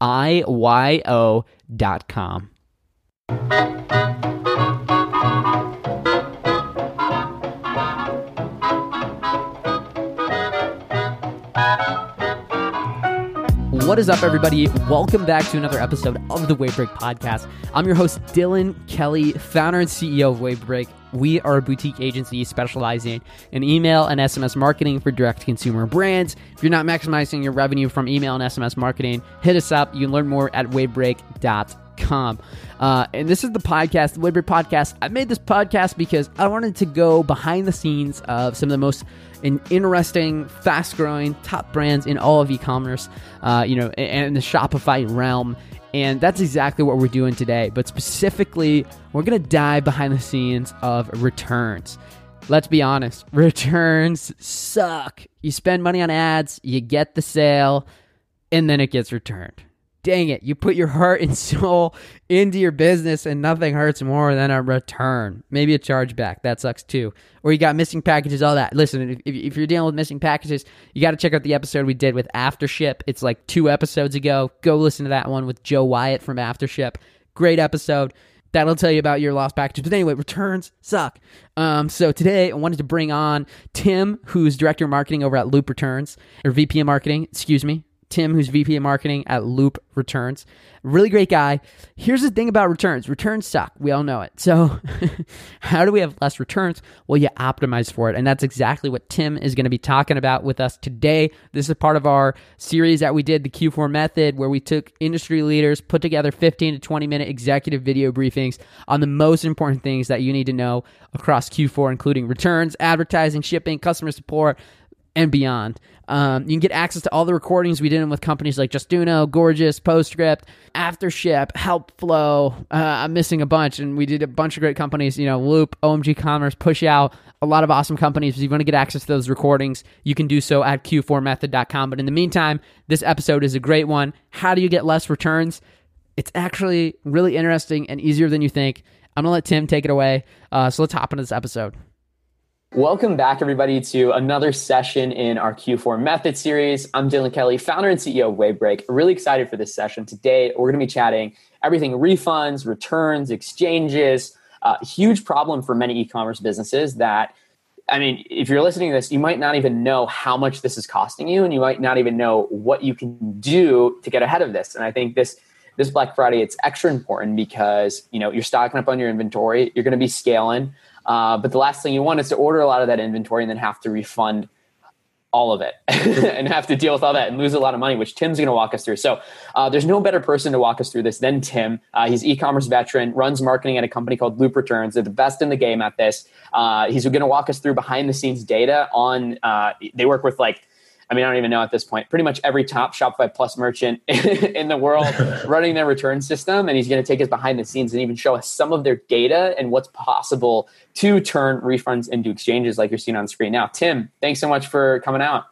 IYO dot com. What is up, everybody? Welcome back to another episode of the Wavebreak Podcast. I'm your host, Dylan Kelly, founder and CEO of Wavebreak. We are a boutique agency specializing in email and SMS marketing for direct consumer brands. If you're not maximizing your revenue from email and SMS marketing, hit us up. You can learn more at wavebreak.com. Uh, and this is the podcast, the Wavebreak Podcast. I made this podcast because I wanted to go behind the scenes of some of the most in interesting, fast growing top brands in all of e commerce, uh, you know, and the Shopify realm. And that's exactly what we're doing today. But specifically, we're going to dive behind the scenes of returns. Let's be honest, returns suck. You spend money on ads, you get the sale, and then it gets returned dang it, you put your heart and soul into your business and nothing hurts more than a return. Maybe a chargeback. That sucks too. Or you got missing packages, all that. Listen, if, if you're dealing with missing packages, you got to check out the episode we did with Aftership. It's like two episodes ago. Go listen to that one with Joe Wyatt from Aftership. Great episode. That'll tell you about your lost packages. But anyway, returns suck. Um, so today I wanted to bring on Tim, who's director of marketing over at Loop Returns, or VP of marketing, excuse me, Tim, who's VP of marketing at Loop Returns. Really great guy. Here's the thing about returns returns suck. We all know it. So, how do we have less returns? Well, you optimize for it. And that's exactly what Tim is going to be talking about with us today. This is part of our series that we did, the Q4 method, where we took industry leaders, put together 15 to 20 minute executive video briefings on the most important things that you need to know across Q4, including returns, advertising, shipping, customer support and beyond. Um, you can get access to all the recordings we did with companies like Justuno, Gorgias, Postscript, Aftership, HelpFlow. Uh, I'm missing a bunch, and we did a bunch of great companies. You know, Loop, OMG Commerce, Pushout, a lot of awesome companies. If you want to get access to those recordings, you can do so at q4method.com. But in the meantime, this episode is a great one. How do you get less returns? It's actually really interesting and easier than you think. I'm gonna let Tim take it away. Uh, so let's hop into this episode. Welcome back, everybody, to another session in our Q4 Method series. I'm Dylan Kelly, founder and CEO of Wavebreak. Really excited for this session. Today, we're going to be chatting everything refunds, returns, exchanges. Uh, huge problem for many e commerce businesses that, I mean, if you're listening to this, you might not even know how much this is costing you, and you might not even know what you can do to get ahead of this. And I think this this Black Friday, it's extra important because you know you're stocking up on your inventory, you're going to be scaling. Uh, but the last thing you want is to order a lot of that inventory and then have to refund all of it and have to deal with all that and lose a lot of money, which Tim's going to walk us through. So uh, there's no better person to walk us through this than Tim. Uh, he's e-commerce veteran, runs marketing at a company called Loop Returns. They're the best in the game at this. Uh, he's going to walk us through behind the scenes data on. Uh, they work with like I mean, I don't even know at this point. Pretty much every top Shopify Plus merchant in the world running their return system, and he's going to take us behind the scenes and even show us some of their data and what's possible to turn refunds into exchanges, like you're seeing on screen now. Tim, thanks so much for coming out.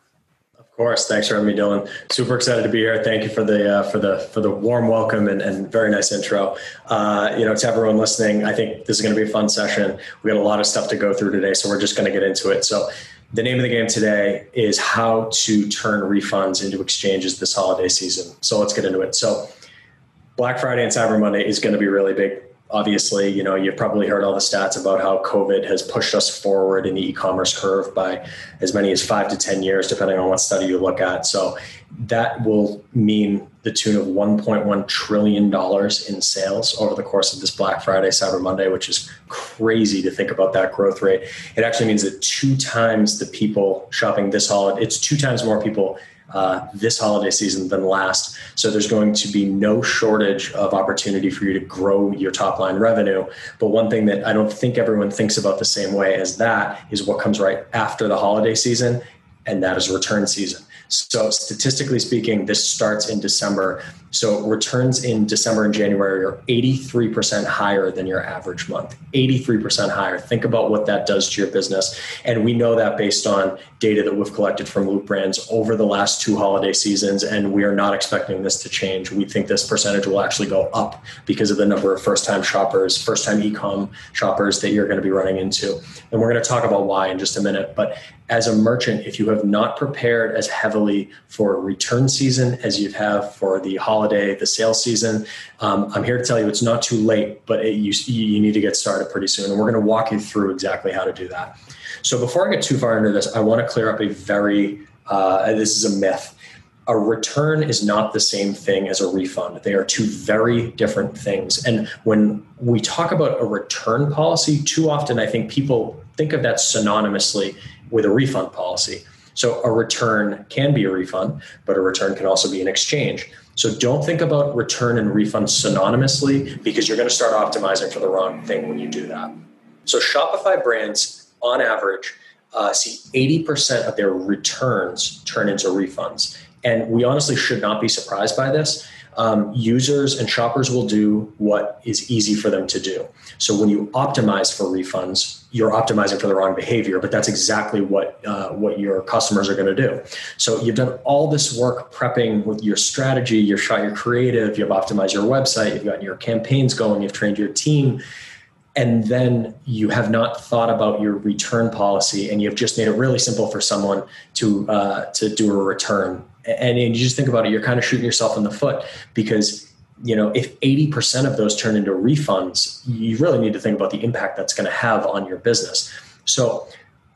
Of course, thanks for having me, Dylan. Super excited to be here. Thank you for the uh, for the for the warm welcome and, and very nice intro. Uh, you know, to everyone listening, I think this is going to be a fun session. We got a lot of stuff to go through today, so we're just going to get into it. So the name of the game today is how to turn refunds into exchanges this holiday season. So let's get into it. So Black Friday and Cyber Monday is going to be really big. Obviously, you know, you've probably heard all the stats about how COVID has pushed us forward in the e-commerce curve by as many as five to 10 years, depending on what study you look at. So that will mean the tune of $1.1 trillion in sales over the course of this Black Friday, Cyber Monday, which is crazy to think about that growth rate. It actually means that two times the people shopping this holiday, it's two times more people uh, this holiday season than last. So there's going to be no shortage of opportunity for you to grow your top line revenue. But one thing that I don't think everyone thinks about the same way as that is what comes right after the holiday season, and that is return season. So statistically speaking, this starts in December. So returns in December and January are 83% higher than your average month. 83% higher. Think about what that does to your business. And we know that based on data that we've collected from Loop Brands over the last two holiday seasons. And we are not expecting this to change. We think this percentage will actually go up because of the number of first time shoppers, first time e com shoppers that you're going to be running into. And we're going to talk about why in just a minute. But as a merchant, if you have not prepared as heavily for return season as you have for the holiday, the sales season, um, I'm here to tell you it's not too late, but it, you, you need to get started pretty soon. And we're going to walk you through exactly how to do that. So before I get too far into this, I want to clear up a very, uh, this is a myth. A return is not the same thing as a refund. They are two very different things. And when we talk about a return policy, too often I think people think of that synonymously with a refund policy. So a return can be a refund, but a return can also be an exchange. So don't think about return and refund synonymously because you're going to start optimizing for the wrong thing when you do that. So Shopify brands, on average, uh, see 80% of their returns turn into refunds. And we honestly should not be surprised by this um, users and shoppers will do what is easy for them to do. So when you optimize for refunds, you're optimizing for the wrong behavior, but that's exactly what uh, what your customers are going to do. So you've done all this work prepping with your strategy, you've shot your creative, you've optimized your website, you've got your campaigns going, you've trained your team, and then you have not thought about your return policy, and you've just made it really simple for someone to uh, to do a return and, and you just think about it, you're kind of shooting yourself in the foot because you know if 80% of those turn into refunds you really need to think about the impact that's going to have on your business. So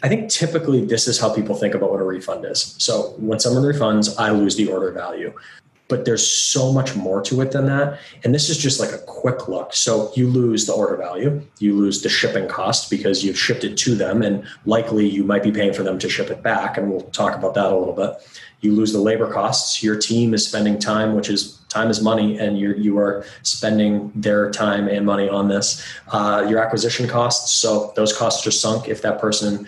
i think typically this is how people think about what a refund is. So when someone refunds i lose the order value but there's so much more to it than that and this is just like a quick look so you lose the order value you lose the shipping cost because you've shipped it to them and likely you might be paying for them to ship it back and we'll talk about that a little bit you lose the labor costs. Your team is spending time, which is time is money, and you you are spending their time and money on this. Uh, your acquisition costs, so those costs are sunk if that person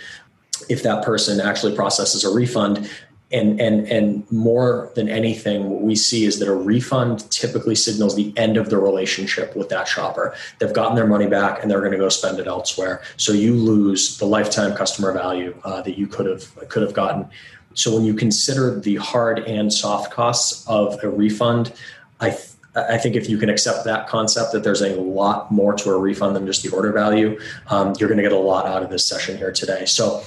if that person actually processes a refund. And, and and more than anything, what we see is that a refund typically signals the end of the relationship with that shopper. They've gotten their money back and they're going to go spend it elsewhere. So you lose the lifetime customer value uh, that you could have could have gotten. So when you consider the hard and soft costs of a refund, I th- I think if you can accept that concept that there's a lot more to a refund than just the order value, um, you're going to get a lot out of this session here today. So,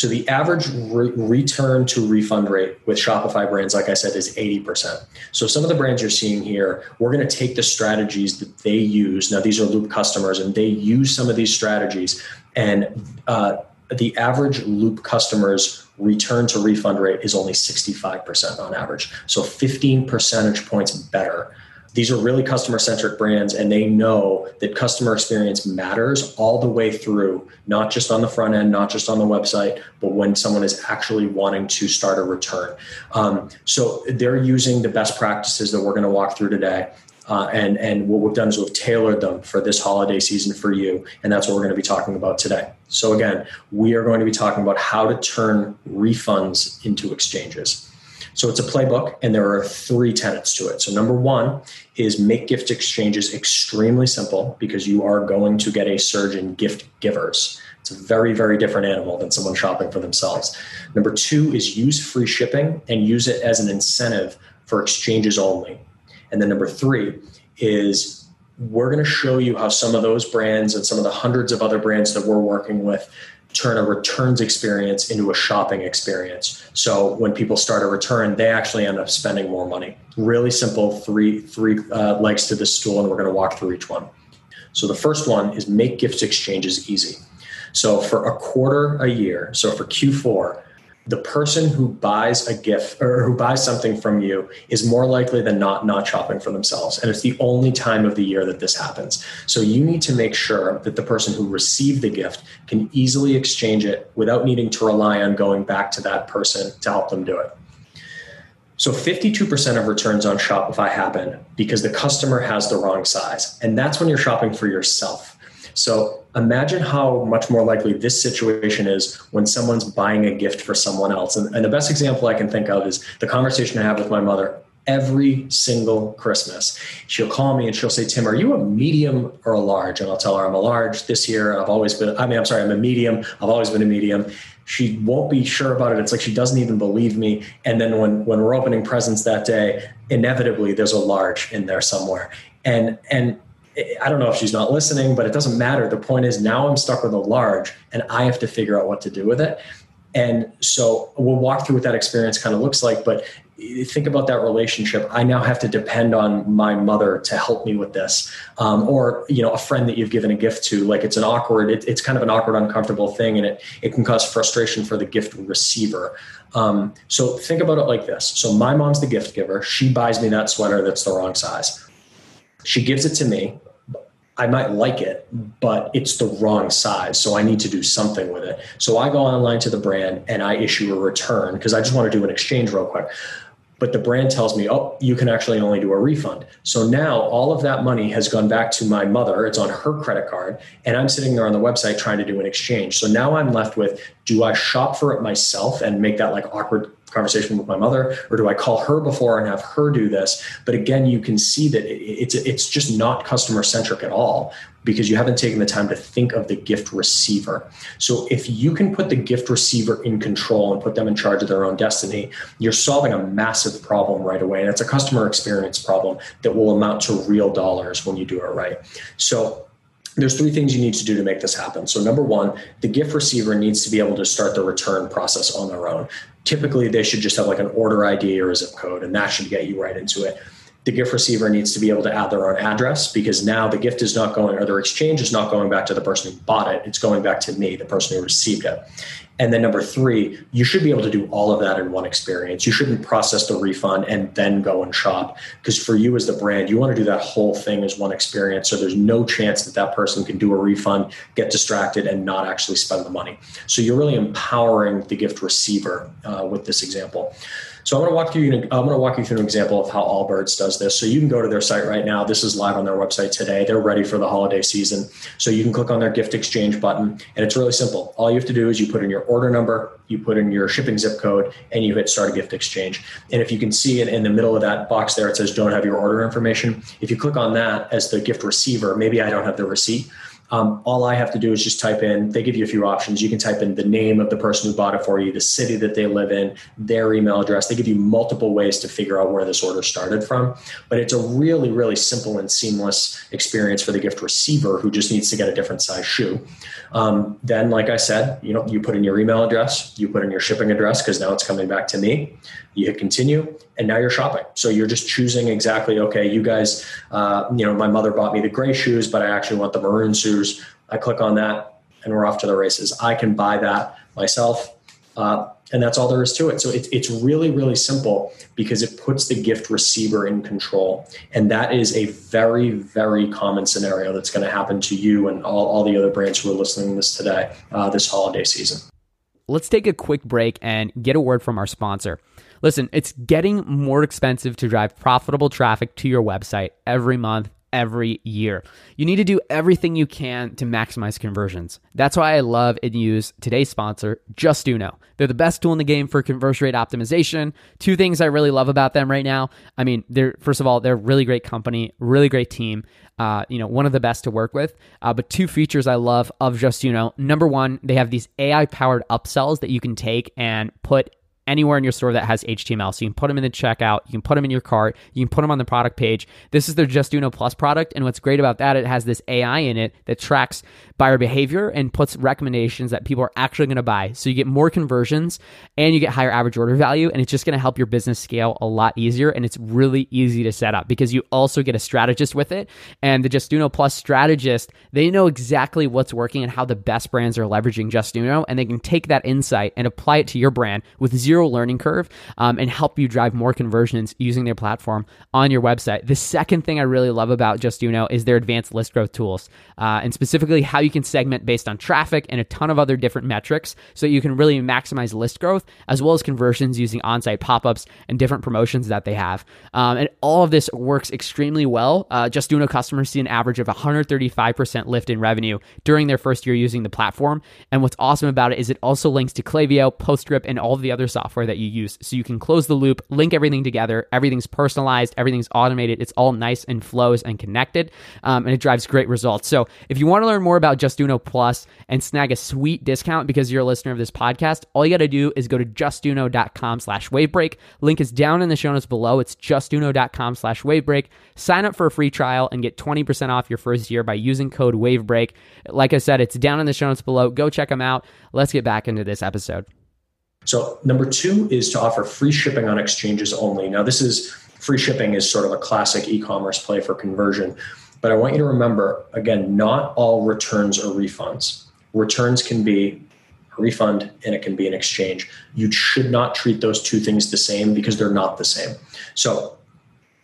so the average re- return to refund rate with Shopify brands, like I said, is 80%. So some of the brands you're seeing here, we're going to take the strategies that they use. Now these are Loop customers, and they use some of these strategies, and uh, the average Loop customers return to refund rate is only 65% on average. So 15 percentage points better these are really customer centric brands and they know that customer experience matters all the way through not just on the front end not just on the website but when someone is actually wanting to start a return um, so they're using the best practices that we're going to walk through today uh, and and what we've done is we've tailored them for this holiday season for you, and that's what we're going to be talking about today. So again, we are going to be talking about how to turn refunds into exchanges. So it's a playbook, and there are three tenets to it. So number one is make gift exchanges extremely simple because you are going to get a surge in gift givers. It's a very, very different animal than someone shopping for themselves. Number two is use free shipping and use it as an incentive for exchanges only. And then number three is we're going to show you how some of those brands and some of the hundreds of other brands that we're working with turn a returns experience into a shopping experience. So when people start a return, they actually end up spending more money. Really simple three three uh, legs to the stool, and we're going to walk through each one. So the first one is make gift exchanges easy. So for a quarter a year, so for Q4, the person who buys a gift or who buys something from you is more likely than not not shopping for themselves and it's the only time of the year that this happens so you need to make sure that the person who received the gift can easily exchange it without needing to rely on going back to that person to help them do it so 52% of returns on Shopify happen because the customer has the wrong size. And that's when you're shopping for yourself. So imagine how much more likely this situation is when someone's buying a gift for someone else. And, and the best example I can think of is the conversation I have with my mother every single Christmas. She'll call me and she'll say, Tim, are you a medium or a large? And I'll tell her I'm a large this year. I've always been, I mean, I'm sorry, I'm a medium. I've always been a medium. She won't be sure about it. It's like she doesn't even believe me. And then when, when we're opening presents that day, inevitably there's a large in there somewhere. And, and I don't know if she's not listening, but it doesn't matter. The point is now I'm stuck with a large and I have to figure out what to do with it. And so we'll walk through what that experience kind of looks like. But think about that relationship. I now have to depend on my mother to help me with this, um, or you know, a friend that you've given a gift to. Like it's an awkward, it, it's kind of an awkward, uncomfortable thing, and it it can cause frustration for the gift receiver. Um, so think about it like this. So my mom's the gift giver. She buys me that sweater that's the wrong size. She gives it to me. I might like it, but it's the wrong size. So I need to do something with it. So I go online to the brand and I issue a return because I just want to do an exchange real quick. But the brand tells me, oh, you can actually only do a refund. So now all of that money has gone back to my mother. It's on her credit card. And I'm sitting there on the website trying to do an exchange. So now I'm left with do I shop for it myself and make that like awkward conversation with my mother or do i call her before and have her do this but again you can see that it's it's just not customer centric at all because you haven't taken the time to think of the gift receiver so if you can put the gift receiver in control and put them in charge of their own destiny you're solving a massive problem right away and it's a customer experience problem that will amount to real dollars when you do it right so there's three things you need to do to make this happen. So, number one, the gift receiver needs to be able to start the return process on their own. Typically, they should just have like an order ID or a zip code, and that should get you right into it. The gift receiver needs to be able to add their own address because now the gift is not going, or their exchange is not going back to the person who bought it. It's going back to me, the person who received it. And then number three, you should be able to do all of that in one experience. You shouldn't process the refund and then go and shop because for you as the brand, you want to do that whole thing as one experience. So there's no chance that that person can do a refund, get distracted, and not actually spend the money. So you're really empowering the gift receiver uh, with this example. So I'm going to walk you. I'm going to walk you through an example of how Allbirds does this. So you can go to their site right now. This is live on their website today. They're ready for the holiday season. So you can click on their gift exchange button, and it's really simple. All you have to do is you put in your order number, you put in your shipping zip code, and you hit start a gift exchange. And if you can see it in the middle of that box there, it says don't have your order information. If you click on that as the gift receiver, maybe I don't have the receipt. Um, all I have to do is just type in, they give you a few options. You can type in the name of the person who bought it for you, the city that they live in, their email address. They give you multiple ways to figure out where this order started from. But it's a really, really simple and seamless experience for the gift receiver who just needs to get a different size shoe. Um, then, like I said, you know, you put in your email address, you put in your shipping address because now it's coming back to me. You hit continue, and now you're shopping. So you're just choosing exactly, okay, you guys, uh, you know, my mother bought me the gray shoes, but I actually want the maroon shoes. I click on that, and we're off to the races. I can buy that myself. Uh, and that's all there is to it. So it, it's really, really simple because it puts the gift receiver in control. And that is a very, very common scenario that's going to happen to you and all, all the other brands who are listening to this today, uh, this holiday season. Let's take a quick break and get a word from our sponsor. Listen, it's getting more expensive to drive profitable traffic to your website every month every year. You need to do everything you can to maximize conversions. That's why I love and use today's sponsor, Just Justuno. They're the best tool in the game for conversion rate optimization. Two things I really love about them right now. I mean, they're first of all, they're a really great company, really great team. Uh, you know, one of the best to work with. Uh, but two features I love of Just Justuno. Number one, they have these AI powered upsells that you can take and put anywhere in your store that has HTML. So you can put them in the checkout, you can put them in your cart, you can put them on the product page. This is their Justuno Plus product. And what's great about that, it has this AI in it that tracks buyer behavior and puts recommendations that people are actually going to buy. So you get more conversions and you get higher average order value. And it's just going to help your business scale a lot easier. And it's really easy to set up because you also get a strategist with it. And the Justuno Plus strategist, they know exactly what's working and how the best brands are leveraging Justuno. And they can take that insight and apply it to your brand with zero zero learning curve um, and help you drive more conversions using their platform on your website. The second thing I really love about Justuno is their advanced list growth tools, uh, and specifically how you can segment based on traffic and a ton of other different metrics so you can really maximize list growth as well as conversions using on site pop ups and different promotions that they have. Um, and all of this works extremely well. Uh, Justuno customers see an average of 135% lift in revenue during their first year using the platform. And what's awesome about it is it also links to Klaviyo, PostScript, and all the other software software that you use. So you can close the loop, link everything together. Everything's personalized, everything's automated. It's all nice and flows and connected, um, and it drives great results. So if you want to learn more about Justuno Plus and snag a sweet discount because you're a listener of this podcast, all you got to do is go to justuno.com slash wavebreak. Link is down in the show notes below. It's justuno.com slash wavebreak. Sign up for a free trial and get 20% off your first year by using code wavebreak. Like I said, it's down in the show notes below. Go check them out. Let's get back into this episode. So, number two is to offer free shipping on exchanges only. Now, this is free shipping is sort of a classic e commerce play for conversion. But I want you to remember again, not all returns are refunds. Returns can be a refund and it can be an exchange. You should not treat those two things the same because they're not the same. So,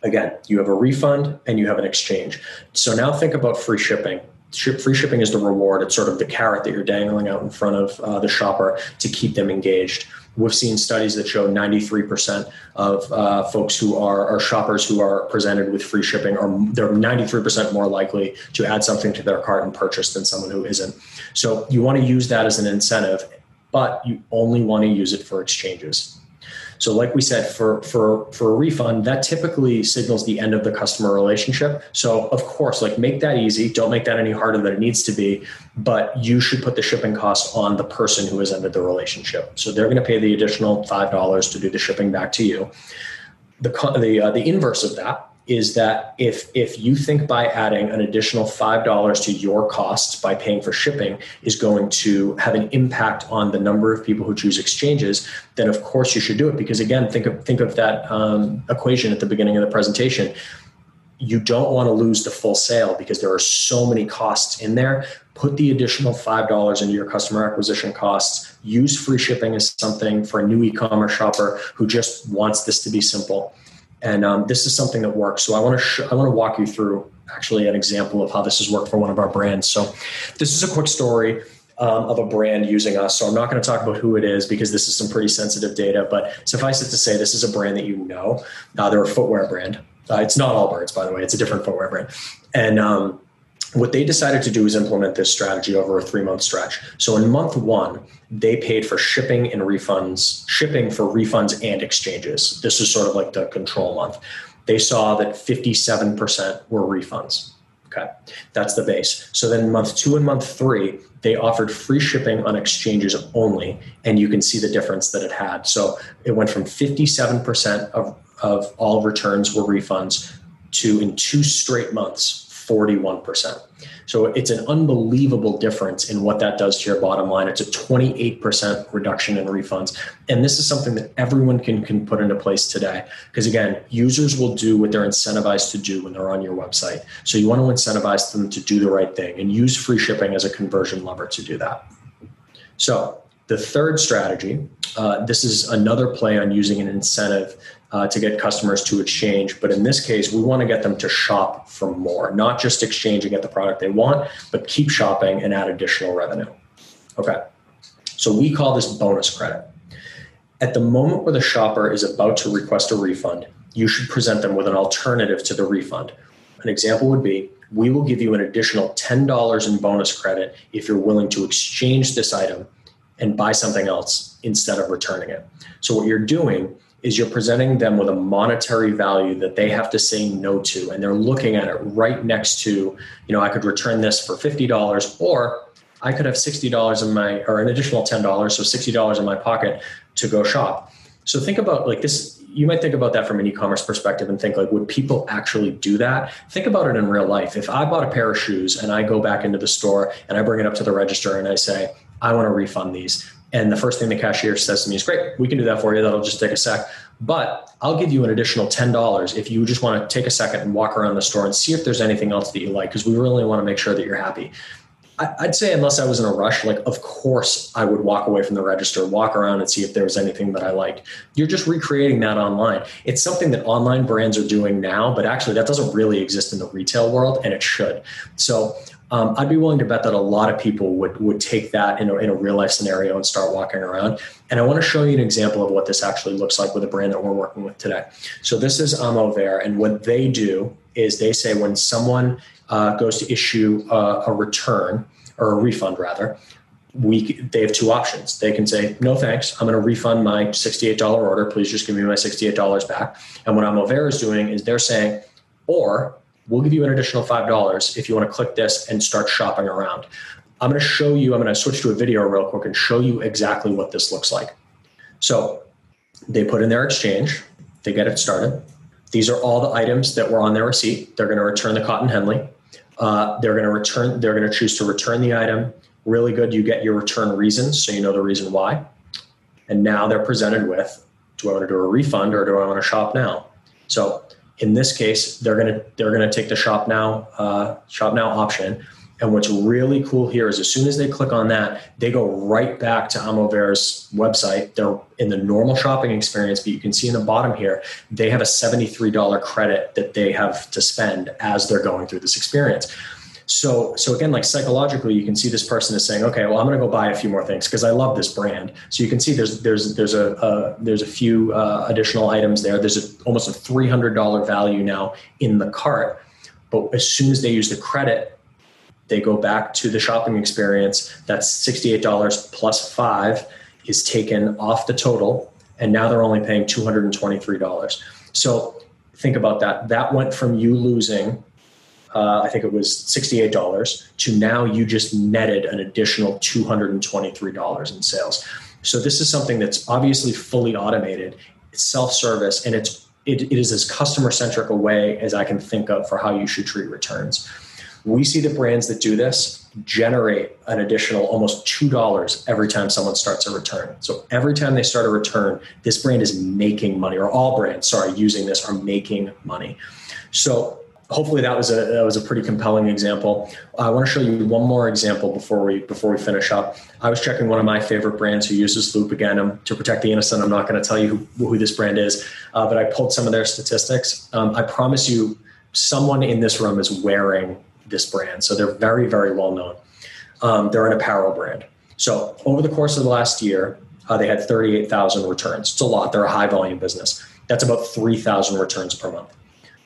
again, you have a refund and you have an exchange. So, now think about free shipping Ship, free shipping is the reward. It's sort of the carrot that you're dangling out in front of uh, the shopper to keep them engaged. We've seen studies that show 93% of uh, folks who are, are shoppers who are presented with free shipping are they're 93% more likely to add something to their cart and purchase than someone who isn't. So you want to use that as an incentive, but you only want to use it for exchanges. So, like we said, for for for a refund, that typically signals the end of the customer relationship. So, of course, like make that easy. Don't make that any harder than it needs to be. But you should put the shipping costs on the person who has ended the relationship. So they're going to pay the additional five dollars to do the shipping back to you. The the uh, the inverse of that is that if if you think by adding an additional five dollars to your costs by paying for shipping is going to have an impact on the number of people who choose exchanges, then of course you should do it because again, think of think of that um, equation at the beginning of the presentation. You don't want to lose the full sale because there are so many costs in there. Put the additional five dollars into your customer acquisition costs. Use free shipping as something for a new e-commerce shopper who just wants this to be simple and um, this is something that works. So I want to sh- I want to walk you through actually an example of how this has worked for one of our brands. So this is a quick story. Um, of a brand using us. So I'm not going to talk about who it is because this is some pretty sensitive data, but suffice it to say, this is a brand that you know. Uh, they're a footwear brand. Uh, it's not Allbirds, by the way. It's a different footwear brand. And um, what they decided to do is implement this strategy over a three month stretch. So in month one, they paid for shipping and refunds, shipping for refunds and exchanges. This is sort of like the control month. They saw that 57% were refunds. Okay, that's the base. So then month two and month three, they offered free shipping on exchanges only, and you can see the difference that it had. So it went from 57% of, of all returns were refunds to in two straight months, 41%. So it's an unbelievable difference in what that does to your bottom line. It's a 28% reduction in refunds. And this is something that everyone can, can put into place today. Because again, users will do what they're incentivized to do when they're on your website. So you want to incentivize them to do the right thing and use free shipping as a conversion lever to do that. So The third strategy, uh, this is another play on using an incentive uh, to get customers to exchange. But in this case, we want to get them to shop for more, not just exchange and get the product they want, but keep shopping and add additional revenue. Okay. So we call this bonus credit. At the moment where the shopper is about to request a refund, you should present them with an alternative to the refund. An example would be we will give you an additional $10 in bonus credit if you're willing to exchange this item and buy something else instead of returning it. So, what you're doing is you're presenting them with a monetary value that they have to say no to and they're looking at it right next to you know i could return this for $50 or i could have $60 in my or an additional $10 so $60 in my pocket to go shop. So think about like this you might think about that from an e-commerce perspective and think like would people actually do that? Think about it in real life. If i bought a pair of shoes and i go back into the store and i bring it up to the register and i say i want to refund these and the first thing the cashier says to me is, Great, we can do that for you. That'll just take a sec. But I'll give you an additional $10 if you just want to take a second and walk around the store and see if there's anything else that you like, because we really want to make sure that you're happy. I'd say, unless I was in a rush, like, of course, I would walk away from the register, walk around and see if there was anything that I liked. You're just recreating that online. It's something that online brands are doing now, but actually, that doesn't really exist in the retail world, and it should. So, um, I'd be willing to bet that a lot of people would would take that in a, in a real life scenario and start walking around. And I want to show you an example of what this actually looks like with a brand that we're working with today. So this is Amour Vert, and what they do is they say when someone uh, goes to issue a, a return or a refund rather, we they have two options. They can say, "No thanks, I'm going to refund my $68 order. Please just give me my $68 back." And what Amour Vert is doing is they're saying, or we'll give you an additional $5 if you want to click this and start shopping around. I'm going to show you, I'm going to switch to a video real quick and show you exactly what this looks like. So they put in their exchange, they get it started. These are all the items that were on their receipt. They're going to return the cotton Henley. Uh, they're going to return, they're going to choose to return the item. Really good. You get your return reasons, so you know the reason why. And now they're presented with do I want to do a refund or do I want to shop now? So in this case, they're gonna they're gonna take the shop now uh, shop now option. And what's really cool here is as soon as they click on that, they go right back to Amour Vert's website. They're in the normal shopping experience, but you can see in the bottom here, they have a $73 credit that they have to spend as they're going through this experience. So, so again, like psychologically, you can see this person is saying, okay, well, I'm going to go buy a few more things because I love this brand. So you can see there's there's there's a uh, there's a few uh, additional items there. There's a, almost a three hundred dollar value now in the cart. But as soon as they use the credit, they go back to the shopping experience. That's sixty eight dollars plus five is taken off the total, and now they're only paying two hundred and twenty three dollars. So think about that. That went from you losing uh, I think it was $68 to now you just netted an additional $223 in sales. So this is something that's obviously fully automated, it's self-service, and it's it, it is as customer centric a way as I can think of for how you should treat returns. We see the brands that do this generate an additional almost $2 every time someone starts a return. So every time they start a return, this brand is making money, or all brands, sorry, using this are making money. So hopefully that was a that was a pretty compelling example. I want to show you one more example before we before we finish up. I was checking one of my favorite brands who uses Loop again um, to protect the innocent. I'm not going to tell you who, who, this brand is, uh, but I pulled some of their statistics. Um, I promise you, someone in this room is wearing this brand, so they're very very well known. Um, they're an apparel brand. So over the course of the last year, uh, they had 38,000 returns. It's a lot. They're a high volume business. That's about 3,000 returns per month.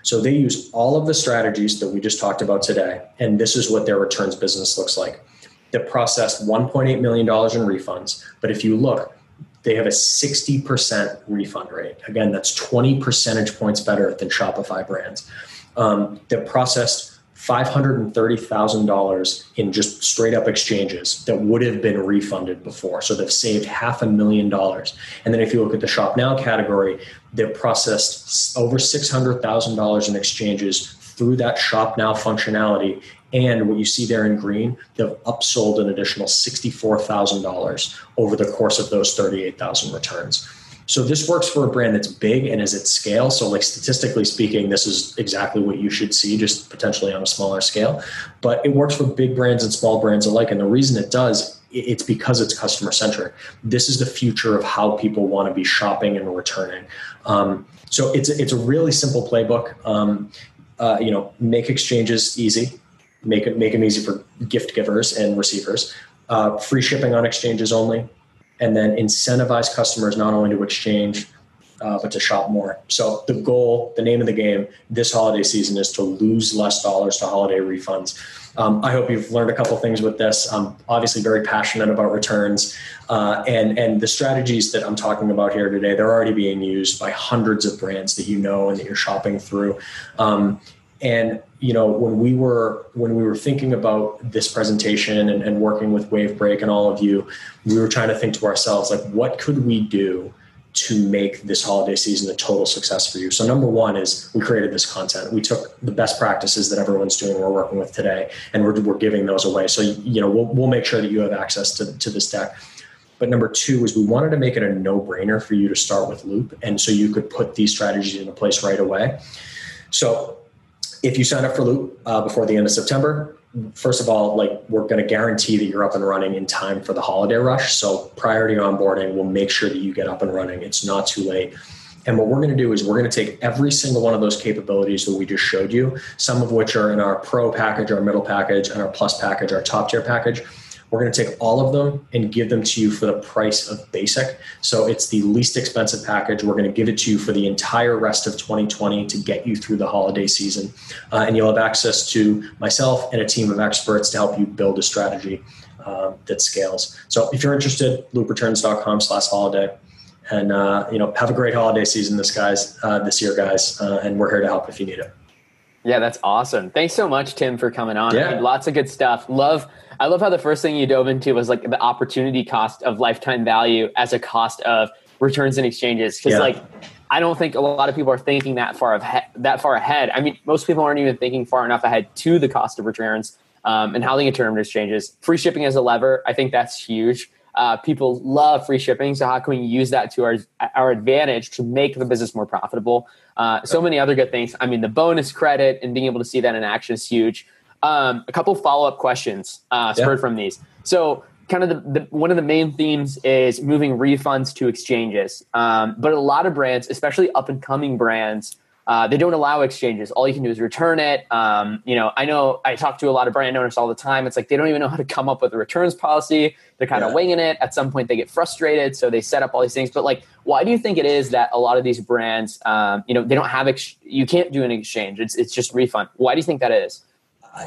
So they use all of the strategies that we just talked about today, and this is what their returns business looks like. They processed $1.8 million in refunds, but if you look, they have a 60% refund rate. Again, that's 20 percentage points better than Shopify brands. Um, processed $530,000 in just straight up exchanges that would have been refunded before. So they've saved half a million dollars. And then if you look at the Shop Now category, they've processed over $600,000 in exchanges through that Shop Now functionality. And what you see there in green, they've upsold an additional $64,000 over the course of those 38,000 returns. So this works for a brand that's big and is at scale. So like statistically speaking, this is exactly what you should see, just potentially on a smaller scale. But it works for big brands and small brands alike. And the reason it does it's because it's customer centric. This is the future of how people want to be shopping and returning. Um, so it's it's a really simple playbook. Um, uh, you know, make exchanges easy, make it make them easy for gift givers and receivers. Uh, free shipping on exchanges only, and then incentivize customers not only to exchange uh, but to shop more. So the goal, the name of the game this holiday season is to lose less dollars to holiday refunds. Um, I hope you've learned a couple things with this. I'm obviously very passionate about returns, uh, and and the strategies that I'm talking about here today, they're already being used by hundreds of brands that you know and that you're shopping through. Um, and you know when we were when we were thinking about this presentation and, and working with Wavebreak and all of you, we were trying to think to ourselves like, what could we do to make this holiday season a total success for you. So number one is we created this content. We took the best practices that everyone's doing, we're working with today, and we're, we're giving those away. So, you know, we'll, we'll make sure that you have access to, to this deck. But number two is we wanted to make it a no brainer for you to start with Loop. And so you could put these strategies into place right away. So if you sign up for Loop uh, before the end of September, first of all, like we're going to guarantee that you're up and running in time for the holiday rush. So priority onboarding we'll make sure that you get up and running. It's not too late. And what we're going to do is we're going to take every single one of those capabilities that we just showed you, some of which are in our pro package, our middle package, and our plus package, our top tier package. We're going to take all of them and give them to you for the price of basic. So it's the least expensive package. We're going to give it to you for the entire rest of 2020 to get you through the holiday season. Uh, and you'll have access to myself and a team of experts to help you build a strategy uh, that scales. So if you're interested, loopreturns.com slash holiday. And uh, you know, have a great holiday season, this guys, uh, this year, guys, uh, and we're here to help if you need it. Yeah, that's awesome. Thanks so much, Tim, for coming on. Yeah. I mean, lots of good stuff. Love I love how the first thing you dove into was like the opportunity cost of lifetime value as a cost of returns and exchanges. Because yeah. like I don't think a lot of people are thinking that far ahead, that far ahead. I mean, most people aren't even thinking far enough ahead to the cost of returns um, and how they determine exchanges. Free shipping as a lever, I think that's huge. Uh, people love free shipping, so how can we use that to our our advantage to make the business more profitable? Uh, so many other good things. I mean, the bonus credit and being able to see that in action is huge. Um, a couple follow up questions uh, spurred yeah. from these. So, kind of the, the, one of the main themes is moving refunds to exchanges. Um, but a lot of brands, especially up and coming brands, uh, they don't allow exchanges. All you can do is return it. Um, you know, I know I talk to a lot of brand owners all the time. It's like they don't even know how to come up with a returns policy. They're kind yeah. of winging it. At some point, they get frustrated, so they set up all these things. But like, why do you think it is that a lot of these brands, um, you know, they don't have ex- you can't do an exchange. It's it's just refund. Why do you think that is?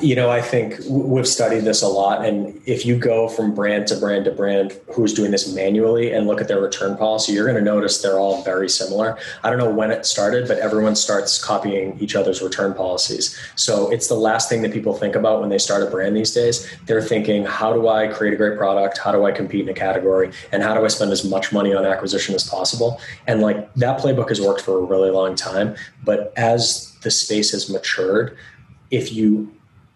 You know, I think we've studied this a lot. And if you go from brand to brand to brand who's doing this manually and look at their return policy, you're going to notice they're all very similar. I don't know when it started, but everyone starts copying each other's return policies. So it's the last thing that people think about when they start a brand these days. They're thinking, how do I create a great product? How do I compete in a category? And how do I spend as much money on acquisition as possible? And like that playbook has worked for a really long time. But as the space has matured, if you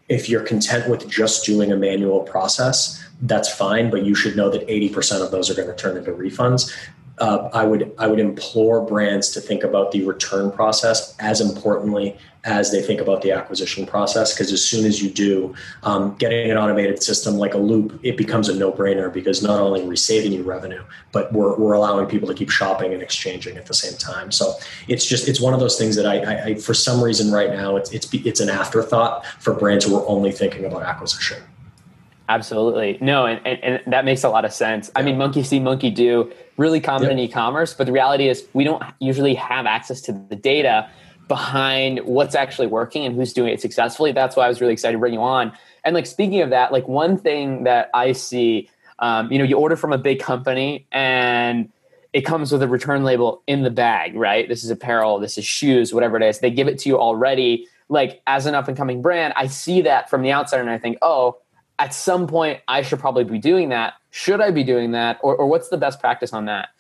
if you're content with just doing a manual process, that's fine, but you should know that 80% of those are going to turn into refunds. Uh, I would I would implore brands to think about the return process as importantly as they think about the acquisition process. Because as soon as you do, um, getting an automated system like a loop, it becomes a no brainer because not only are we saving you revenue, but we're, we're allowing people to keep shopping and exchanging at the same time. So it's just it's one of those things that I, I, I for some reason right now it's it's it's an afterthought for brands who are only thinking about acquisition. Absolutely. No, and, and, and, that makes a lot of sense. I mean, monkey see, monkey do, really common yep. in e commerce, but the reality is we don't usually have access to the data behind what's actually working and who's doing it successfully. That's why I was really excited to bring you on. And like speaking of that, like one thing that I see, um, you know, you order from a big company and it comes with a return label in the bag, right? This is apparel, this is shoes, whatever it is. They give it to you already. Like as an up and coming brand, I see that from the outside and I think, oh, at some point I should probably be doing that. Should I be doing that? Or, or what's the best practice on that?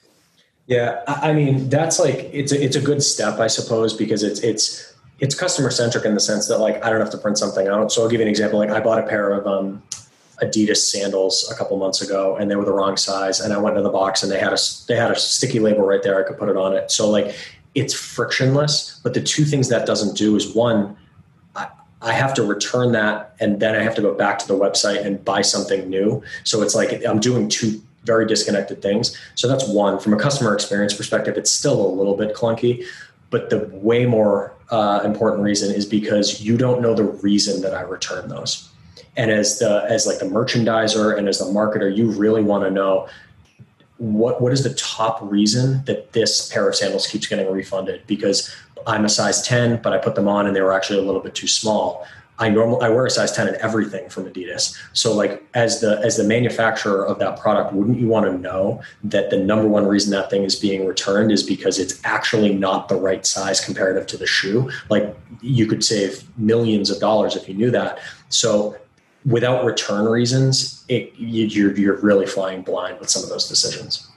Yeah, I mean that's like it's a, it's a good step, I suppose, because it's it's it's customer centric in the sense that like I don't have to print something out. So I'll give you an example. Like I bought a pair of um, Adidas sandals a couple months ago, and they were the wrong size. And I went into the box, and they had a they had a sticky label right there. I could put it on it. So like it's frictionless. But the two things that doesn't do is one, I have to return that and then I have to go back to the website and buy something new. So it's like I'm doing two very disconnected things. So that's one. From a customer experience perspective, it's still a little bit clunky, but the way more uh, important reason is because you don't know the reason that I return those. And as the as like the merchandiser and as the marketer, you really want to know what what is the top reason that this pair of sandals keeps getting refunded because I'm a size 10, but I put them on and they were actually a little bit too small. I normal I wear a size 10 in everything from Adidas. So like as the as the manufacturer of that product, wouldn't you want to know that the number one reason that thing is being returned is because it's actually not the right size comparative to the shoe? Like you could save millions of dollars if you knew that. So without return reasons, it, you're you're really flying blind with some of those decisions.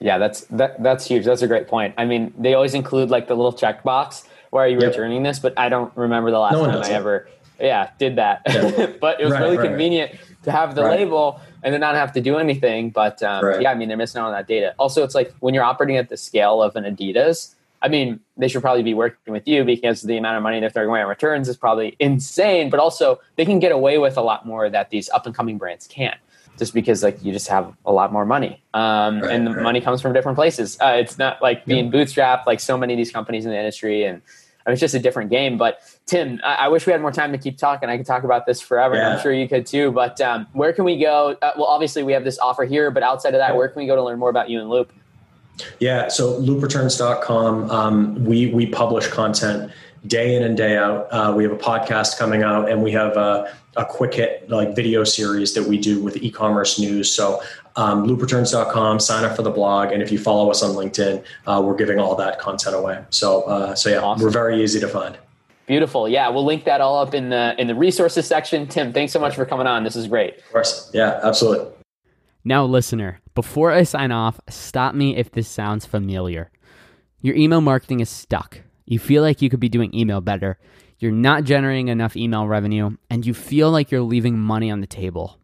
Yeah, that's that that's huge. That's a great point. I mean, they always include like the little checkbox why are you yep. returning this? But I don't remember the last no time I ever, yeah, did that. Yeah. but it was right, really right. convenient to have the label and then not have to do anything. But um, yeah, I mean, they're missing out on that data. Also, it's like when you're operating at the scale of an Adidas, I mean, they should probably be working with you because the amount of money they're throwing away on returns is probably insane. But also, they can get away with a lot more that these up and coming brands can't just because like you just have a lot more money um, right, and the right. money comes from different places uh, it's not like being bootstrapped like so many of these companies in the industry and I mean, it's just a different game. But Tim, I, I, wish we had more time to keep talking. I could talk about this forever. Yeah. I'm sure you could too. But um, where can we go? Uh, well, obviously we have this offer here, but outside of that, where can we go to learn more about you and Loop? Yeah, so loopreturns.com. Um, we we publish content day in and day out. Uh, we have a podcast coming out, and we have a, a quick hit like video series that we do with e-commerce news. So um, loopreturns.com, sign up for the blog, and if you follow us on LinkedIn, uh, we're giving all that content away. So, uh, so yeah, awesome. we're very easy to find. Beautiful. Yeah, we'll link that all up in the in the resources section. Tim, thanks so much for coming on. This is great. Of course. Yeah, absolutely. Now, listener, before I sign off, stop me if this sounds familiar. Your email marketing is stuck. You feel like you could be doing email better. You're not generating enough email revenue, and you feel like you're leaving money on the table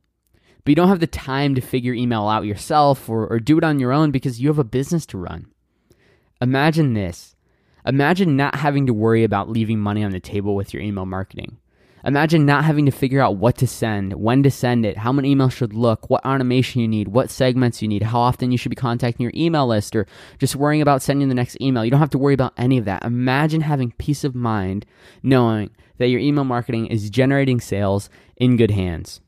but you don't have the time to figure email out yourself or, or do it on your own because you have a business to run. Imagine this. Imagine not having to worry about leaving money on the table with your email marketing. Imagine not having to figure out what to send, when to send it, how many emails should look, what automation you need, what segments you need, how often you should be contacting your email list, or just worrying about sending the next email. You don't have to worry about any of that. Imagine having peace of mind knowing that your email marketing is generating sales in good hands.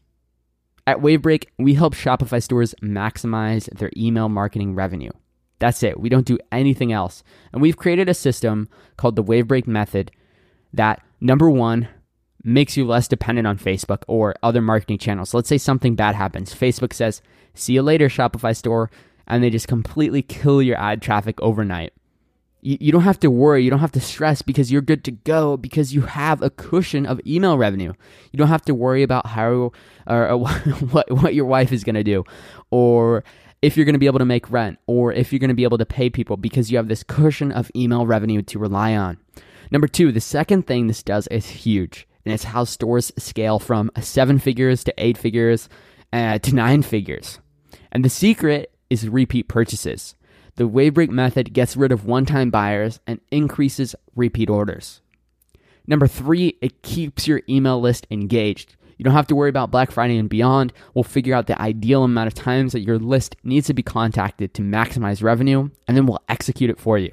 At Wavebreak, we help Shopify stores maximize their email marketing revenue. That's it. We don't do anything else. And we've created a system called the Wavebreak method that, number one, makes you less dependent on Facebook or other marketing channels. Let's say something bad happens. Facebook says, see you later, Shopify store, and they just completely kill your ad traffic overnight you, you don't have to worry. You don't have to stress because you're good to go because you have a cushion of email revenue. You don't have to worry about how or, or what what your wife is going to do or if you're going to be able to make rent or if you're going to be able to pay people because you have this cushion of email revenue to rely on. Number 2, the second thing this does is huge and it's how stores scale from 7 figures to 8 figures uh, to 9 figures. And the secret is repeat purchases. The Wavebreak method gets rid of one time buyers and increases repeat orders. Number three, it keeps your email list engaged. You don't have to worry about Black Friday and beyond. We'll figure out the ideal amount of times that your list needs to be contacted to maximize revenue, and then we'll execute it for you.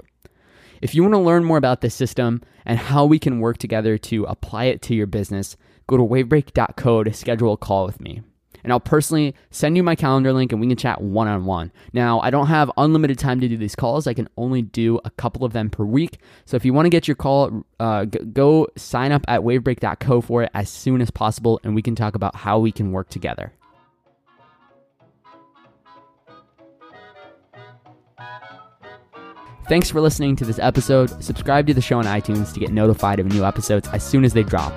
If you want to learn more about this system and how we can work together to apply it to your business, go to wavebreak.co to schedule a call with me and I'll personally send you my calendar link and we can chat one on one. Now, I don't have unlimited time to do these calls. I can only do a couple of them per week. So if you want to get your call, uh, go sign up at wavebreak.co for it as soon as possible and we can talk about how we can work together. Thanks for listening to this episode. Subscribe to the show on iTunes to get notified of new episodes as soon as they drop.